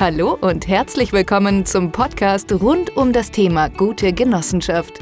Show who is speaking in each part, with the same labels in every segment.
Speaker 1: Hallo und herzlich willkommen zum Podcast rund um das Thema gute Genossenschaft.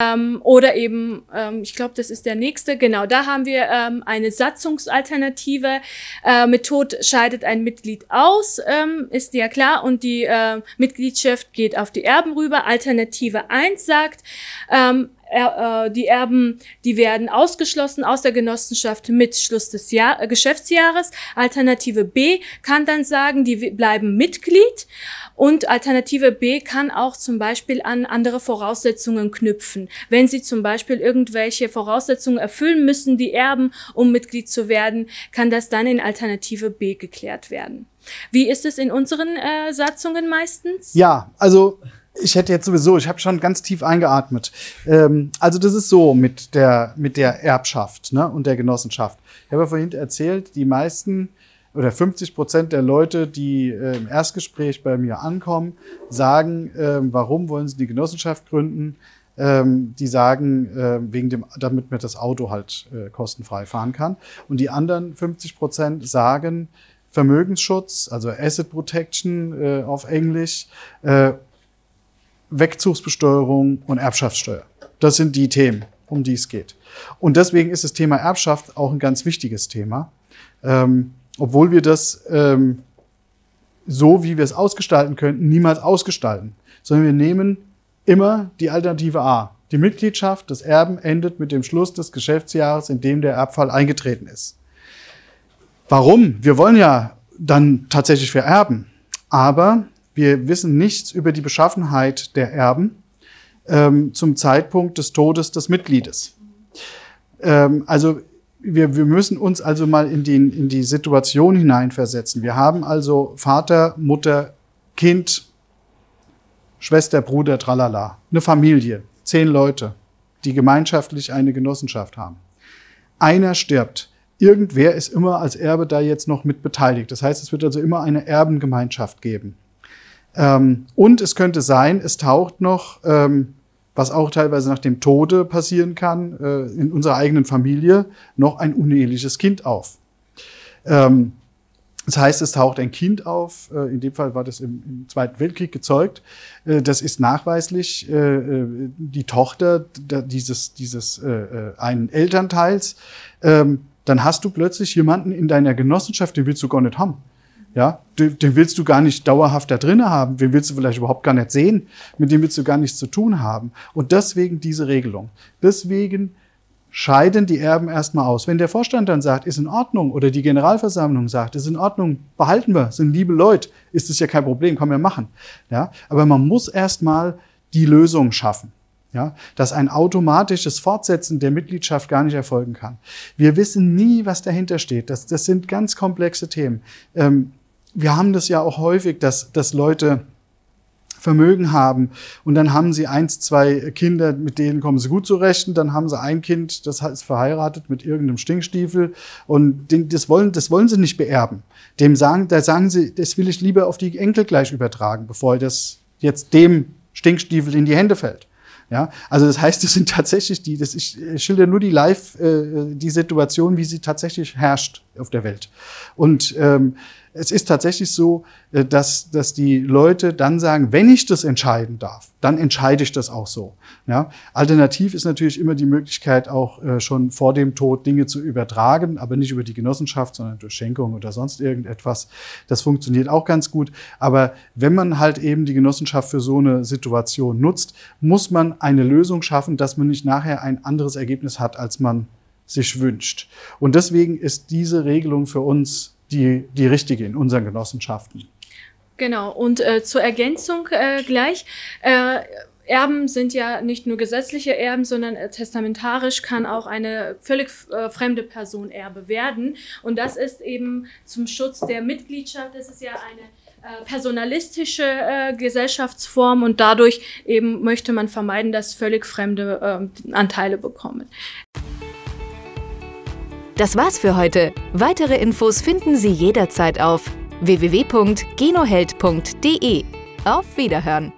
Speaker 2: Ähm, oder eben, ähm, ich glaube, das ist der nächste, genau, da haben wir ähm, eine Satzungsalternative. Äh, mit Tod scheidet ein Mitglied aus, ähm, ist ja klar, und die äh, Mitgliedschaft geht auf die Erben rüber. Alternative 1 sagt, ähm, er, äh, die Erben, die werden ausgeschlossen aus der Genossenschaft mit Schluss des Jahr, äh, Geschäftsjahres. Alternative B kann dann sagen, die bleiben Mitglied. Und Alternative B kann auch zum Beispiel an andere Voraussetzungen knüpfen. Wenn sie zum Beispiel irgendwelche Voraussetzungen erfüllen müssen, die Erben, um Mitglied zu werden, kann das dann in Alternative B geklärt werden. Wie ist es in unseren äh, Satzungen meistens?
Speaker 3: Ja, also ich hätte jetzt sowieso, ich habe schon ganz tief eingeatmet. Ähm, also das ist so mit der, mit der Erbschaft ne, und der Genossenschaft. Ich habe ja vorhin erzählt, die meisten oder 50 Prozent der Leute, die äh, im Erstgespräch bei mir ankommen, sagen, äh, warum wollen sie die Genossenschaft gründen? Ähm, die sagen, äh, wegen dem, damit man das Auto halt äh, kostenfrei fahren kann. Und die anderen 50 Prozent sagen, Vermögensschutz, also Asset Protection äh, auf Englisch, äh, Wegzugsbesteuerung und Erbschaftssteuer. Das sind die Themen, um die es geht. Und deswegen ist das Thema Erbschaft auch ein ganz wichtiges Thema. Ähm, obwohl wir das ähm, so, wie wir es ausgestalten könnten, niemals ausgestalten, sondern wir nehmen immer die Alternative A. Die Mitgliedschaft des Erben endet mit dem Schluss des Geschäftsjahres, in dem der Erbfall eingetreten ist. Warum? Wir wollen ja dann tatsächlich vererben, aber wir wissen nichts über die Beschaffenheit der Erben ähm, zum Zeitpunkt des Todes des Mitgliedes. Ähm, also wir, wir müssen uns also mal in die, in die Situation hineinversetzen. Wir haben also Vater, Mutter, Kind, Schwester, Bruder, tralala, eine Familie, zehn Leute, die gemeinschaftlich eine Genossenschaft haben. Einer stirbt. Irgendwer ist immer als Erbe da jetzt noch mit beteiligt. Das heißt, es wird also immer eine Erbengemeinschaft geben. Ähm, und es könnte sein, es taucht noch, ähm, was auch teilweise nach dem Tode passieren kann, äh, in unserer eigenen Familie noch ein uneheliches Kind auf. Ähm, das heißt, es taucht ein Kind auf, äh, in dem Fall war das im, im Zweiten Weltkrieg gezeugt. Äh, das ist nachweislich äh, die Tochter dieses, dieses einen Elternteils. Ähm, dann hast du plötzlich jemanden in deiner Genossenschaft, den willst du gar nicht haben. Ja, den, willst du gar nicht dauerhaft da drin haben, den willst du vielleicht überhaupt gar nicht sehen, mit dem willst du gar nichts zu tun haben. Und deswegen diese Regelung. Deswegen scheiden die Erben erstmal aus. Wenn der Vorstand dann sagt, ist in Ordnung, oder die Generalversammlung sagt, ist in Ordnung, behalten wir, sind liebe Leute, ist es ja kein Problem, kann man machen. Ja, aber man muss erstmal die Lösung schaffen. Ja, dass ein automatisches Fortsetzen der Mitgliedschaft gar nicht erfolgen kann. Wir wissen nie, was dahinter steht. Das, das sind ganz komplexe Themen. Ähm, wir haben das ja auch häufig, dass, dass Leute Vermögen haben und dann haben sie eins, zwei Kinder, mit denen kommen sie gut zurecht und dann haben sie ein Kind, das ist verheiratet mit irgendeinem Stinkstiefel und den, das, wollen, das wollen sie nicht beerben. Dem sagen, da sagen sie, das will ich lieber auf die Enkel gleich übertragen, bevor das jetzt dem Stinkstiefel in die Hände fällt. Ja, also das heißt, das sind tatsächlich die, das ich schilder nur die Live, äh, die Situation, wie sie tatsächlich herrscht auf der Welt. Und ähm, es ist tatsächlich so, äh, dass, dass die Leute dann sagen, wenn ich das entscheiden darf, dann entscheide ich das auch so. Ja? Alternativ ist natürlich immer die Möglichkeit, auch äh, schon vor dem Tod Dinge zu übertragen, aber nicht über die Genossenschaft, sondern durch Schenkung oder sonst irgendetwas. Das funktioniert auch ganz gut. Aber wenn man halt eben die Genossenschaft für so eine Situation nutzt, muss man eine Lösung schaffen, dass man nicht nachher ein anderes Ergebnis hat, als man sich wünscht. Und deswegen ist diese Regelung für uns die, die richtige in unseren Genossenschaften.
Speaker 2: Genau, und äh, zur Ergänzung äh, gleich. Äh, Erben sind ja nicht nur gesetzliche Erben, sondern äh, testamentarisch kann auch eine völlig äh, fremde Person Erbe werden. Und das ist eben zum Schutz der Mitgliedschaft. Das ist ja eine äh, personalistische Gesellschaftsform und dadurch eben möchte man vermeiden, dass völlig fremde äh, Anteile bekommen.
Speaker 1: Das war's für heute. Weitere Infos finden Sie jederzeit auf www.genoheld.de. Auf Wiederhören!